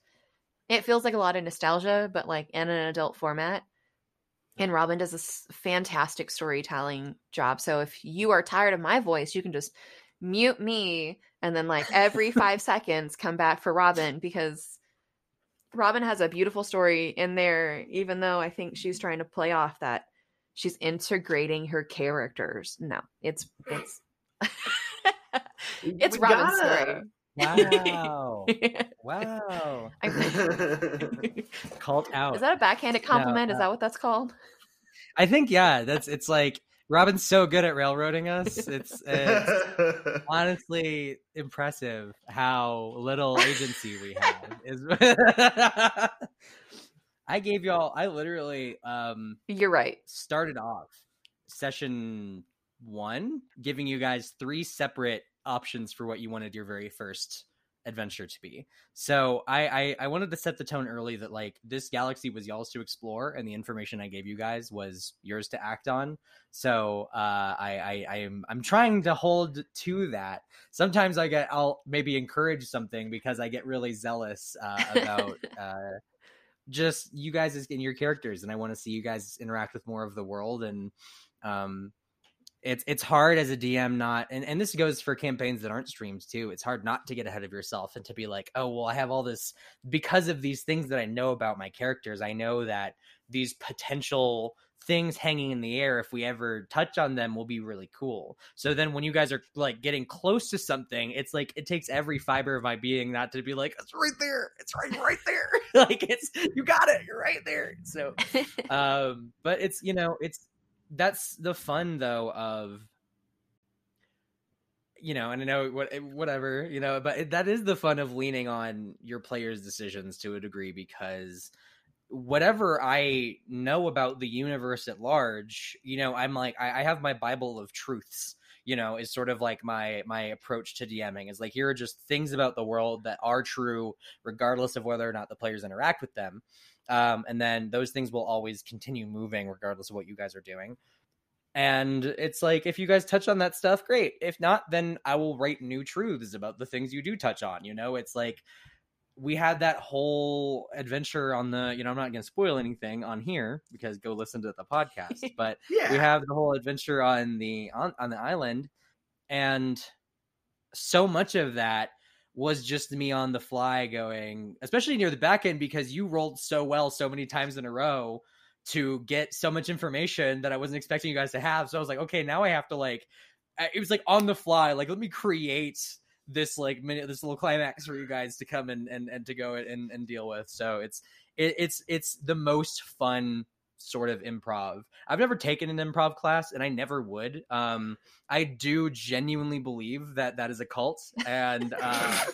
it feels like a lot of nostalgia, but like in an adult format. And Robin does this fantastic storytelling job. So if you are tired of my voice, you can just mute me and then like every *laughs* five seconds come back for Robin because Robin has a beautiful story in there, even though I think she's trying to play off that she's integrating her characters. No, it's it's *laughs* it's We Robin's gotta- Wow! story. wow! *laughs* *laughs* Called out. Is that a backhanded compliment? Is uh, that what that's called? I think yeah. That's it's like Robin's so good at railroading us. It's, *laughs* it's honestly impressive how little agency we have. Is *laughs* I gave y'all. I literally um You're right. started off session one giving you guys three separate options for what you wanted your very first adventure to be. So I, I I wanted to set the tone early that like this galaxy was y'all's to explore, and the information I gave you guys was yours to act on. So uh, I, I I am I'm trying to hold to that. Sometimes I get I'll maybe encourage something because I get really zealous uh, about. *laughs* uh, just you guys in your characters and i want to see you guys interact with more of the world and um it's it's hard as a dm not and, and this goes for campaigns that aren't streams too. It's hard not to get ahead of yourself and to be like oh well i have all this because of these things that i know about my characters. I know that these potential things hanging in the air if we ever touch on them will be really cool. So then when you guys are like getting close to something it's like it takes every fiber of my being not to be like it's right there. It's right right there. *laughs* Like it's you got it. You're right there. So *laughs* um but it's you know it's that's the fun though of you know and i know what eh, whatever you know but that is the fun of leaning on your players decisions to a degree because whatever i know about the universe at large you know i'm like i, I have my bible of truths you know is sort of like my my approach to dming is like here are just things about the world that are true regardless of whether or not the players interact with them um, and then those things will always continue moving regardless of what you guys are doing And it's like if you guys touch on that stuff, great. If not, then I will write new truths about the things you do touch on. You know, it's like we had that whole adventure on the you know i'm not going to spoil anything on here because go listen to the podcast *laughs* but Yeah. we have the whole adventure on the on, on the island and so much of that was just me on the fly going especially near the back end because you rolled so well so many times in a row to get so much information that i wasn't expecting you guys to have. So i was like okay now i have to like it was like on the fly like let me create this like minute this little climax for you guys to come and and, and to go and, and deal with. So it's it, it's it's the most fun sort of improv i've never taken an improv class and i never would um i do genuinely believe that that is a cult and uh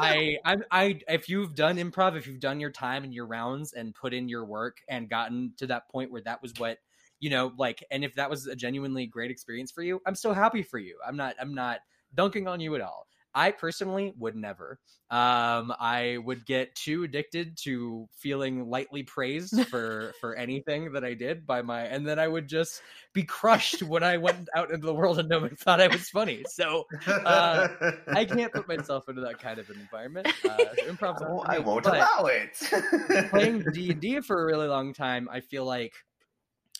I, *laughs* I, I, if you've done improv, if you've done your time and your rounds and put in your work and gotten to that point where that was what, you know, like, and if that was a genuinely great experience for you, I'm so happy for you. I'm not, I'm not dunking on you at all. I personally would never. Um, I would get too addicted to feeling lightly praised *laughs* for for anything that I did by my, and then I would just be crushed when I went out into the world and nobody thought I was funny. So uh, I can't put myself into that kind of an environment. Uh, *laughs* so improv's I won't, for I me. won't But allow it. playing *laughs* D and D for a really long time, I feel like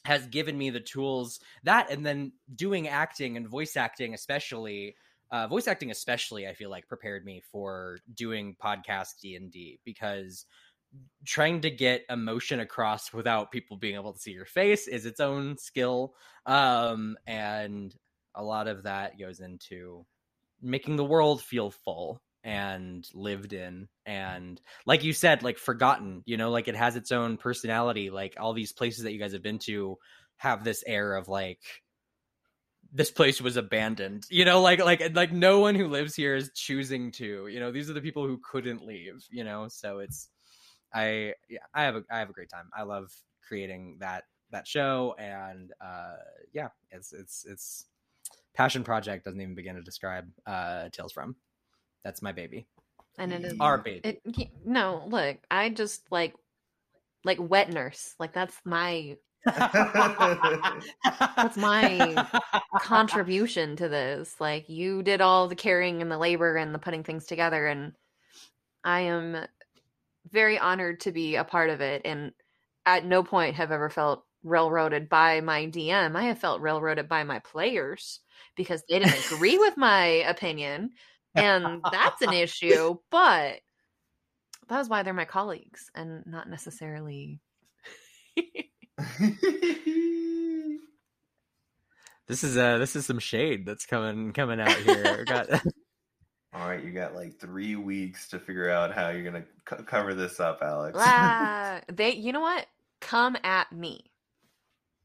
has given me the tools that, and then doing acting and voice acting, especially uh, voice acting, especially, I feel like prepared me for doing podcast D and D because trying to get emotion across without people being able to see your face is its own skill um and a lot of that goes into making the world feel full and lived in and like you said like forgotten you know like it has its own personality like all these places that you guys have been to have this air of like this place was abandoned. You know like like like no one who lives here is choosing to you know these are the people who couldn't leave you know? So it's i yeah i have a i have a great time. I love creating that that show and uh yeah it's it's it's passion project doesn't even begin to describe uh tales from. That's my baby. And it is our baby. It no look i just like like wet nurse. Like that's my that's my contribution to this like you did all the carrying and the labor and the putting things together and i am very honored to be a part of it and at no point have ever felt railroaded by my dm i have felt railroaded by my players because they didn't agree with my opinion and that's an issue *laughs* but that is why they're my colleagues and not necessarily *laughs* this is uh this is some shade that's coming coming out here got *laughs* All right, you got like three weeks to figure out how you're gonna co- cover this up, Alex. Ah, *laughs* they you know what come at me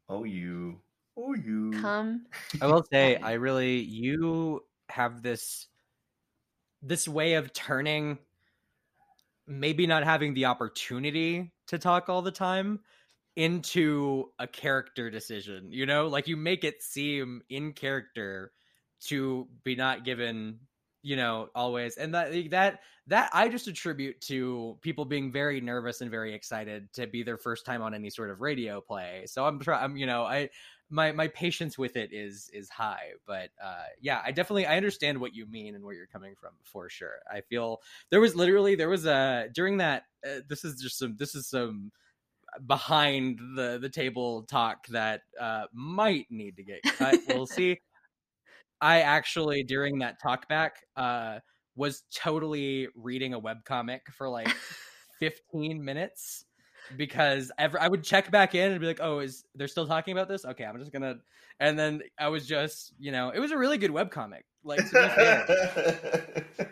oh, you. Oh, you. come I will say. I really you have this this way of turning maybe not having the opportunity to talk all the time into a character decision. You know, like you make it seem in character to be not given you know always and that that that i just attribute to people being very nervous and very excited to be their first time on any sort of radio play so i'm trying i'm you know i my my patience with it is is high but uh yeah i definitely i understand what you mean and where you're coming from for sure i feel there was literally there was a during that uh, this is just some this is some behind the the table talk that uh might need to get cut we'll *laughs* see i actually during that talk back uh was totally reading a webcomic for like *laughs* 15 minutes because ever I would check back in and be like, "Oh, is they're still talking about this? Okay, I'm just gonna." And then I was just, you know, it was a really good webcomic. Like *laughs*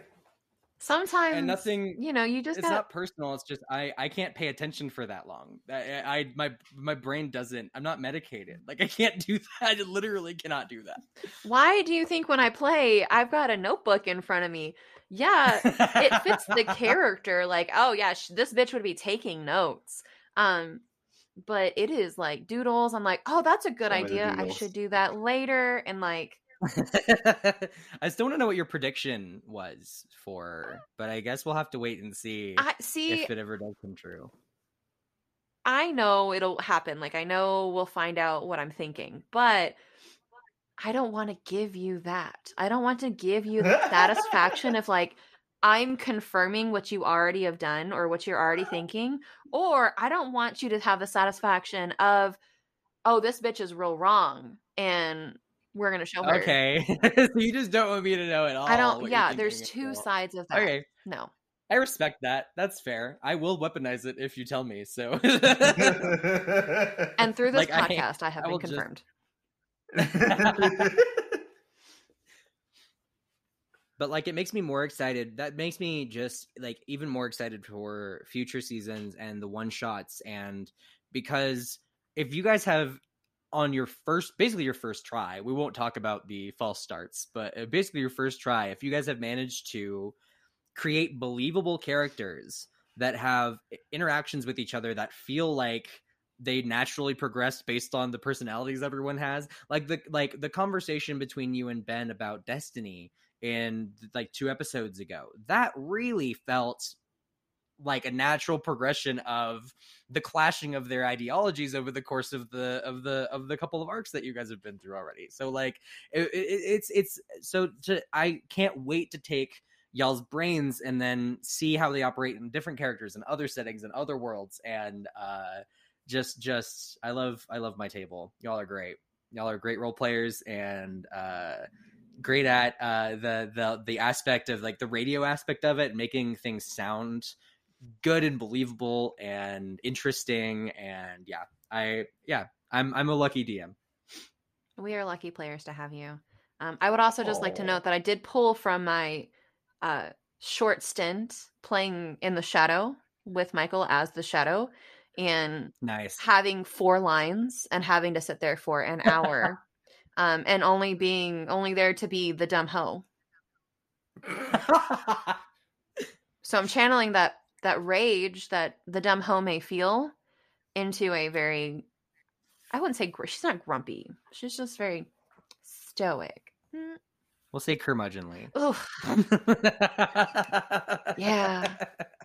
to be fair, sometimes nothing- you know you just it's got not personal. It's just I I can't pay attention for that long. I, I my my brain doesn't. I'm not medicated. Like I can't do *laughs* that. I literally cannot do that. why do you think when i play i've got a notebook in front of me yeah it fits the *laughs* character like oh yeah sh- this bitch would be taking notes um but it is like doodles i'm like oh that's a good idea i should do that later and like *laughs* I still want to know what your prediction was for, uh but I guess we'll have to wait and see i see if it ever does come true. I know it'll happen. Like I know we'll find out what I'm thinking, but I don't want to give you that. I don't want to give you the satisfaction of like I'm confirming what you already have done or what you're already thinking, or I don't want you to have the satisfaction of, oh, this bitch is real wrong, and we're gonna show her. Okay, *laughs* so you just don't want me to know at all. I don't. Yeah, there's two all. sides of that. Okay, No. I respect that. That's fair. I will weaponize it if you tell me. So. *laughs* And through this Like, podcast, I, have I been will just- confirmed. *laughs* but like it makes me more excited that makes me just like even more excited for future seasons and the one shots and because if you guys have on your first basically your first try we won't talk about the false starts but uh, basically your first try if you guys have managed to create believable characters that have interactions with each other that feel like they naturally progress based on the personalities everyone has like the like the conversation between you and ben about destiny in like two episodes ago that really felt like a natural progression of the clashing of their ideologies over the course of the of the of the couple of arcs that you guys have been through already. So like it, it, it's it's so to i can't wait to take y'all's brains and then see how they operate in different characters and other settings and other worlds. And uh just just i love i love my table. Y'all are great. Y'all are great role players and uh great at uh the the the aspect of like the radio aspect of it making things sound good and believable and interesting and yeah i yeah i'm i'm a lucky dm We are lucky players to have you. Um, I would also just like to note that I did pull from my uh, short stint playing in the shadow with Michael as the shadow and nice having four lines and having to sit there for an *laughs* hour um, and only being only there to be the dumb hoe. *laughs* So I'm channeling that that rage that the dumb hoe may feel into a very I wouldn't say gr- she's not grumpy. She's just very stoic. Mm, we'll say curmudgeonly Oof. *laughs* Yeah.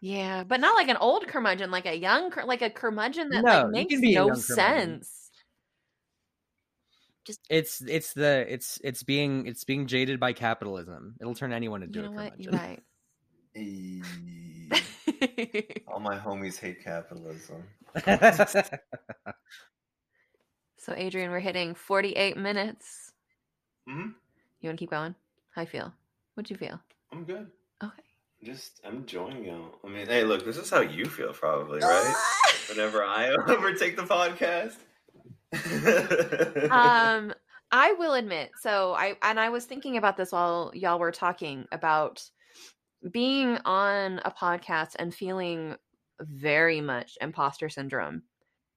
Yeah, but not like an old curmudgeon, like a young, cur- like a curmudgeon that No, like makes can be no sense. Just it's it's the it's it's being it's being jaded by capitalism it'll turn anyone into You know a what? You're curmudgeon right. *laughs* *laughs* All my homies hate capitalism. *laughs* so, Adrian, we're hitting 48 minutes. hmm You want to keep going? How you feel? What'd you feel? I'm good. Okay. Just I'm enjoying it. I mean, hey, look, this is how you feel, probably, right? *laughs* Whenever I overtake the podcast. um i will admit so i and i was thinking about this while y'all were talking about being on a podcast and feeling very much imposter syndrome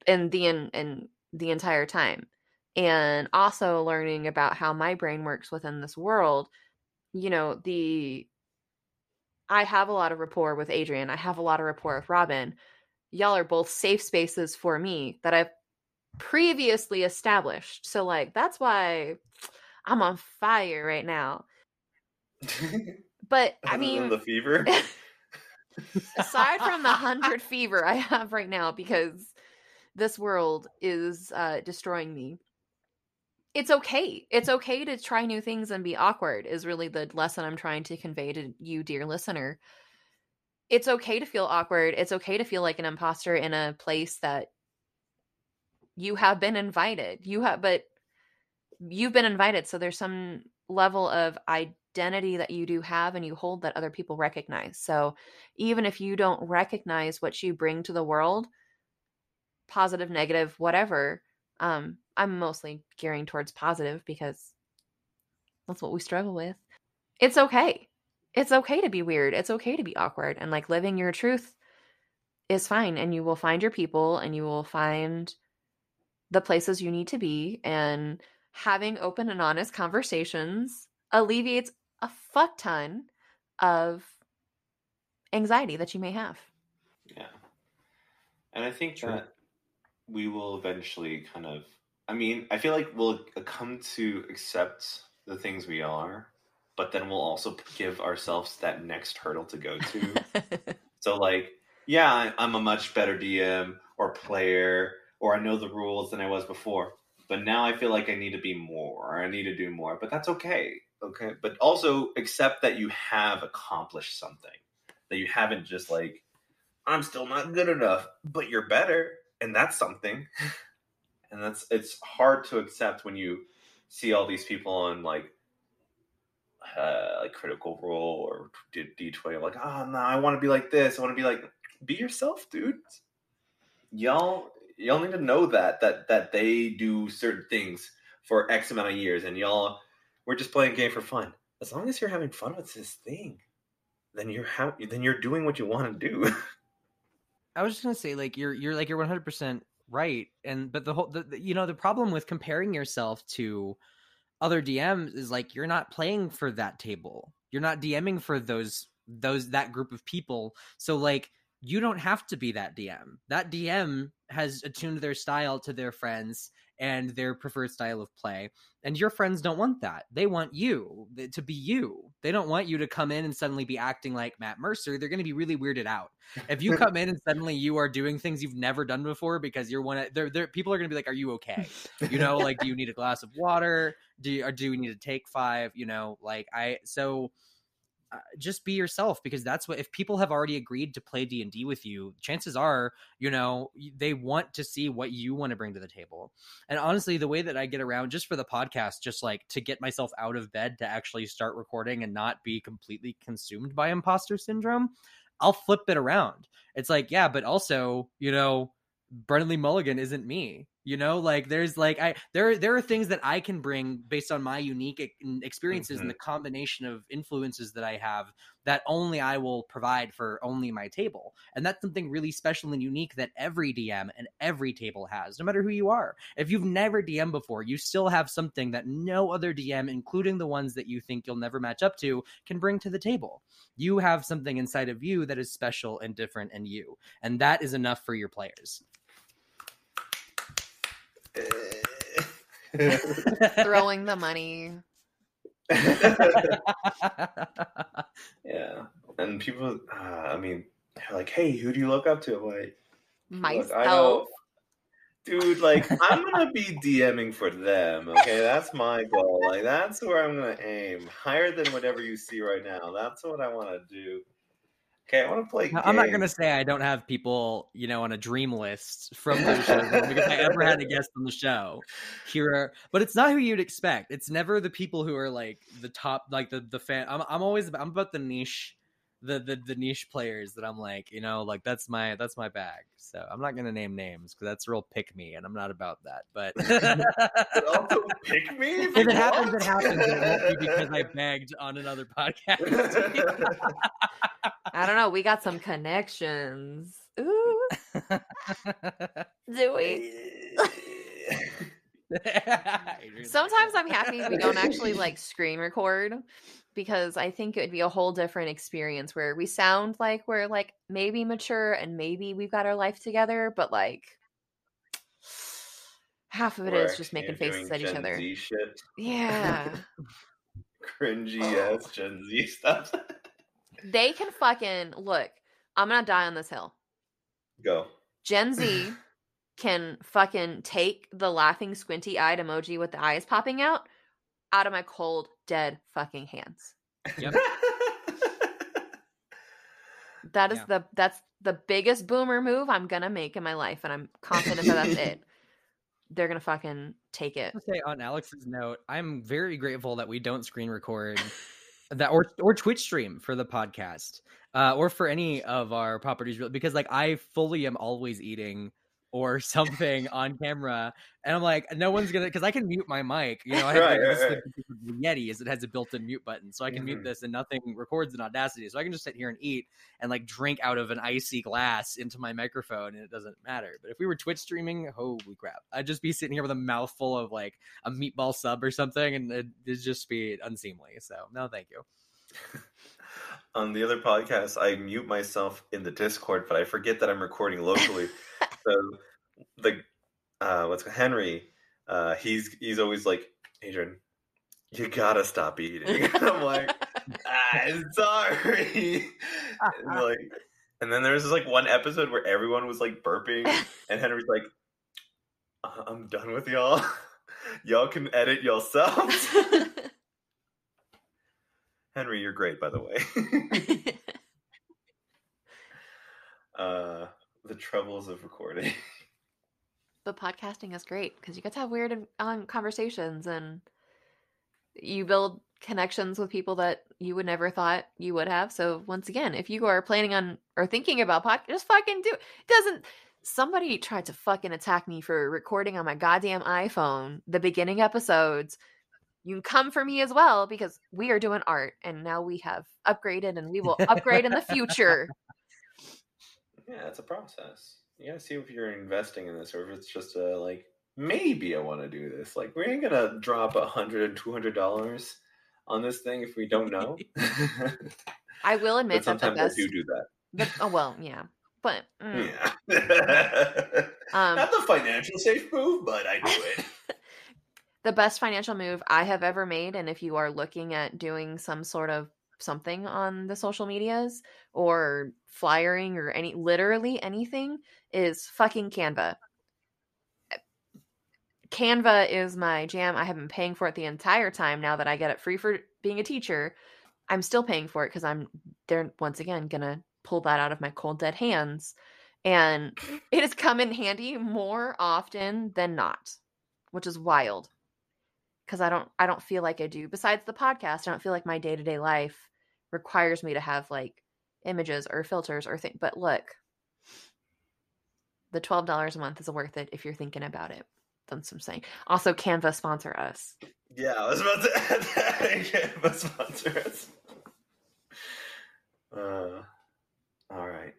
in the in, in the entire time and also learning about how my brain works within this world you know the i have a lot of rapport with adrian i have a lot of rapport with robin y'all are both safe spaces for me that i've previously established. So like that's why I'm on fire right now. *laughs* But I Other than mean the fever. *laughs* aside from the 100 *laughs* fever I have right now because this world is uh destroying me. It's okay. It's okay to try new things and be awkward is really the lesson I'm trying to convey to you dear listener. It's okay to feel awkward. It's okay to feel like an imposter in a place that you have been invited. You have but you've been invited so there's some level of identity that you do have and you hold that other people recognize. So even if you don't recognize what you bring to the world, positive, negative, whatever, um, I'm mostly gearing towards positive because that's what we struggle with. It's okay. It's okay to be weird. It's okay to be awkward. And like living your truth is fine. And you will find your people and you will find the places you need to be. And having open and honest conversations alleviates a fuck ton of anxiety that you may have. Yeah. And I think True. that we will eventually kind of I mean, I feel like we'll come to accept the things we are, but then we'll also give ourselves that next hurdle to go to. *laughs* so like, yeah, I- I'm a much better DM or player or I know the rules than I was before. but now I feel like I need to be more. Or I need to do more, but that's okay. Okay, but also accept that you have accomplished something. That you haven't just like, I'm still not good enough, but you're better, and that's something. *laughs* and that's it's hard to accept when you see all these people on like uh, like Critical Role or D twenty. Like, oh no, I want to be like this. I want to be like, be yourself, dude. Y'all, y'all need to know that that that they do certain things for X amount of years, and y'all, we're just playing a game for fun. As long as you're having fun with this thing, then you're ha- then you're doing what you want to do. *laughs* I was just gonna say, like you're you're like you're one hundred percent right, and but the whole the, the, you know the problem with comparing yourself to other DMs is like you're not playing for that table. You're not DMing for those those that group of people. So like you don't have to be that DM. That DM has attuned their style to their friends and their preferred style of play. And your friends don't want that. They want you to be you. They don't want you to come in and suddenly be acting like Matt Mercer. They're going to be really weirded out. If you come in and suddenly you are doing things you've never done before because you're one of they're, they're people are going to be like, "Are you okay?" You know, like, do you need a glass of water? Do you, or do we need to take five? You know, like I so uh, just be yourself because that's what if people have already agreed to play D&D with you chances are you know they want to see what you want to bring to the table. And honestly the way that I get around just for the podcast just like to get myself out of bed to actually start recording and not be completely consumed by imposter syndrome I'll flip it around. It's like yeah but also you know Brennan Lee Mulligan isn't me you know like there's like i there there are things that i can bring based on my unique experiences mm-hmm. and the combination of influences that i have that only i will provide for only my table. And that's something really special and unique that every dm and every table has no matter who you are. If you've never dm before you still have something that no other dm including the ones that you think you'll never match up to can bring to the table. You have something inside of you that is special and different and you and that is enough for your players *laughs* Throwing the money. *laughs* yeah, and people, uh, I mean, they're like, "Hey, who do you look up to?" I'm like, myself. Dude, like *laughs* I'm gonna be DMing for them. Okay, that's my goal. Like that's where I'm gonna aim. Higher than whatever you see right now. That's what I want to do. Okay, I want to play. Games. I'm not gonna say I don't have people, you know, on a dream list from *laughs* those shows because I ever had a guest on the show. Here, but it's not who you'd expect. It's never the people who are like the top, like the the fan. I'm I'm always I'm about the niche the, the the niche players that I'm like, you know, like that's my that's my bag. So I'm not gonna name names because that's real pick me, and I'm not about that. But *laughs* pick me. *laughs* If, if it happens, it happens. It won't be because I begged on another podcast. *laughs* I don't know. We got some connections. Ooh, do we? Sometimes I'm happy we don't actually like screen record because I think it would be a whole different experience where we sound like we're like maybe mature and maybe we've got our life together, but like half of it is just making faces at each other. Z shit. Yeah. *laughs* Cringy oh. ass Gen Z stuff. *laughs* they can fucking look. I'm gonna die on this hill. Go. Gen *laughs* Z can fucking take the laughing squinty eyed emoji with the eyes popping out out of my cold, dead fucking hands. Yep. *laughs* that is yeah. the that's the biggest boomer move I'm gonna make in my life, and I'm confident that that's it. *laughs* They're gonna fucking take it. say on Alex's note, I'm very grateful that we don't screen record *laughs* that or or Twitch stream for the podcast, uh, or for any of our properties, because like I fully am always eating or something on camera and i'm like no one's gonna because i can mute my mic you know i *laughs* have right, like, right, right. yeti is it has a built-in mute button so i can mm-hmm. mute this and nothing records in audacity so i can just sit here and eat and like drink out of an icy glass into my microphone and it doesn't matter but if we were twitch streaming holy crap i'd just be sitting here with a mouthful of like a meatball sub or something and it'd just be unseemly so no thank you *laughs* on the other podcast, I mute myself in the Discord, but I forget that I'm recording locally. *laughs* so the uh, what's Henry? Uh, he's he's always like, Adrian, you gotta stop eating. *laughs* I'm like, I'm sorry. and *laughs* like, and then there's this like one episode where everyone was like burping, *laughs* and Henry's like, uh, I'm done with y'all. Y'all can edit yourselves. Henry, you're great, by the way. uh, the troubles of recording. *laughs* but podcasting is great because you get to have weird um, conversations and you build connections with people that you would never thought you would have. So once again, if you are planning on or thinking about podcast, just fucking do it. Doesn't somebody tried to fucking attack me for recording on my goddamn iPhone the beginning episodes. You can come for me as well because we are doing art and now we have upgraded and we will *laughs* upgrade in the future. Yeah, it's a process. You gotta see if you're investing in this or if it's just a like maybe I want to do this. Like we ain't gonna drop a hundred and two hundred dollars on this thing if we don't know. *laughs* *laughs* I will admit but that the sometimes I do do that. the- oh well, yeah, but mm, Yeah. *laughs* um, Not the financial safe move, but I do it. the best financial move I have ever made. And if you are looking at doing some sort of something on the social medias or flyering or any literally anything, is fucking Canva. Eh, Canva is my jam. I have been paying for it the entire time now that I get it free for being a teacher. I'm still paying for it because I'm they're once again gonna pull that out of my cold dead hands. And mm-hmm. *laughs* it has come in handy more often than not, which is wild. Cause I don't I don't feel like I do. Besides the podcast, I don't feel like my day-to-day life requires me to have like images or filters or things. But look, the twelve dollars a month is worth it if you're thinking about it. That's what I'm saying. Also, Canva sponsor us. Yeah, I was about to add *laughs* that. Canva sponsor us. Uh, all right.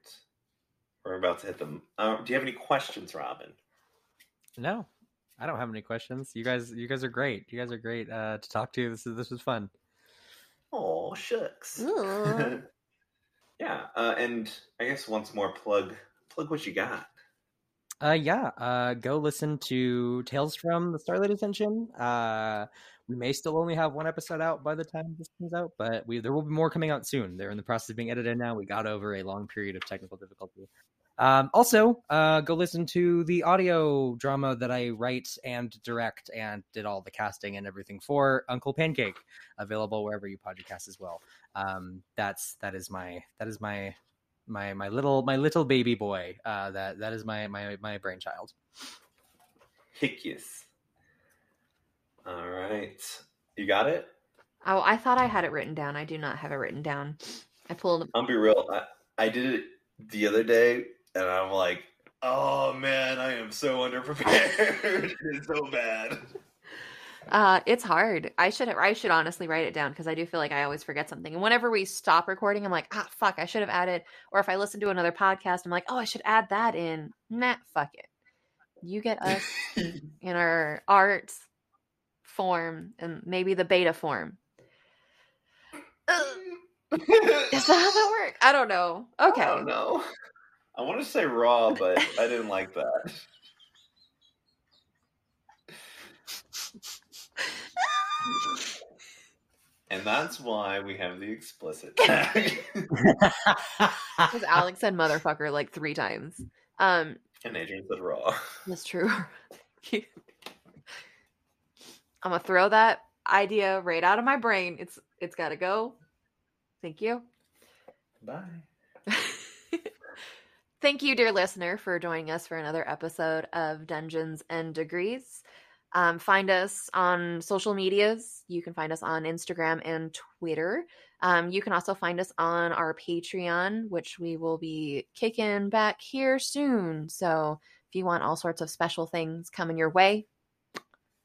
We're about to hit them. Uh, do you have any questions, Robin? No, I don't have any questions. You guys, you guys are great. You guys are great uh, to talk to. This is this was fun. Oh, shucks. *laughs* Yeah, uh, and I guess once more, plug plug what you got. Uh, yeah, uh, go listen to Tales from the Starlight Ascension. Uh, we may still only have one episode out by the time this comes out, but we there will be more coming out soon. They're in the process of being edited now. We got over a long period of technical difficulty. Um, also, uh, go listen to the audio drama that I write and direct and did all the casting and everything for Uncle Pancake, available wherever you podcast as well. Um, that's that is my that is my my my little my little baby boy. Uh, that that is my my my brainchild. Hickius. All right. You got it? Oh, I thought I had it written down. I do not have it written down. I pulled. I'll be real. I, I did it the other day, and I'm like, oh man, I am so underprepared. *laughs* it's so bad. Uh, it's hard. I should. I should honestly write it down because I do feel like I always forget something. And whenever we stop recording, I'm like, ah, fuck, I should have added. Or if I listen to another podcast, I'm like, oh, I should add that in. Nah, fuck it. You get us *laughs* in our art form and maybe the beta form. Ugh, *laughs* Is that how that works? I don't know. Okay. I don't know. I want to say raw, but I didn't like that. And that's why we have the explicit tag. *laughs* Because Alex said motherfucker like three times. Um, and Adrian said raw. that's true. *laughs* I'm gonna throw that idea right out of my brain. It's it's gotta go. Thank you. Bye. Thank you, dear listener, for joining us for another episode of Dungeons and Degrees. Um, find us on social medias. You can find us on Instagram and Twitter. Um, you can also find us on our Patreon, which we will be kicking back here soon. So if you want all sorts of special things coming your way,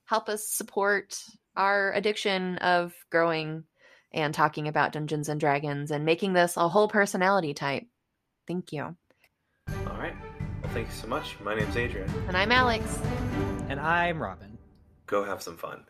help us support our addiction of growing and talking about Dungeons and Dragons and making this a whole personality type. Thank you. All right. Well, thank you so much. My name's Adrian. And I'm Alex. and I'm Robin. Go have some fun.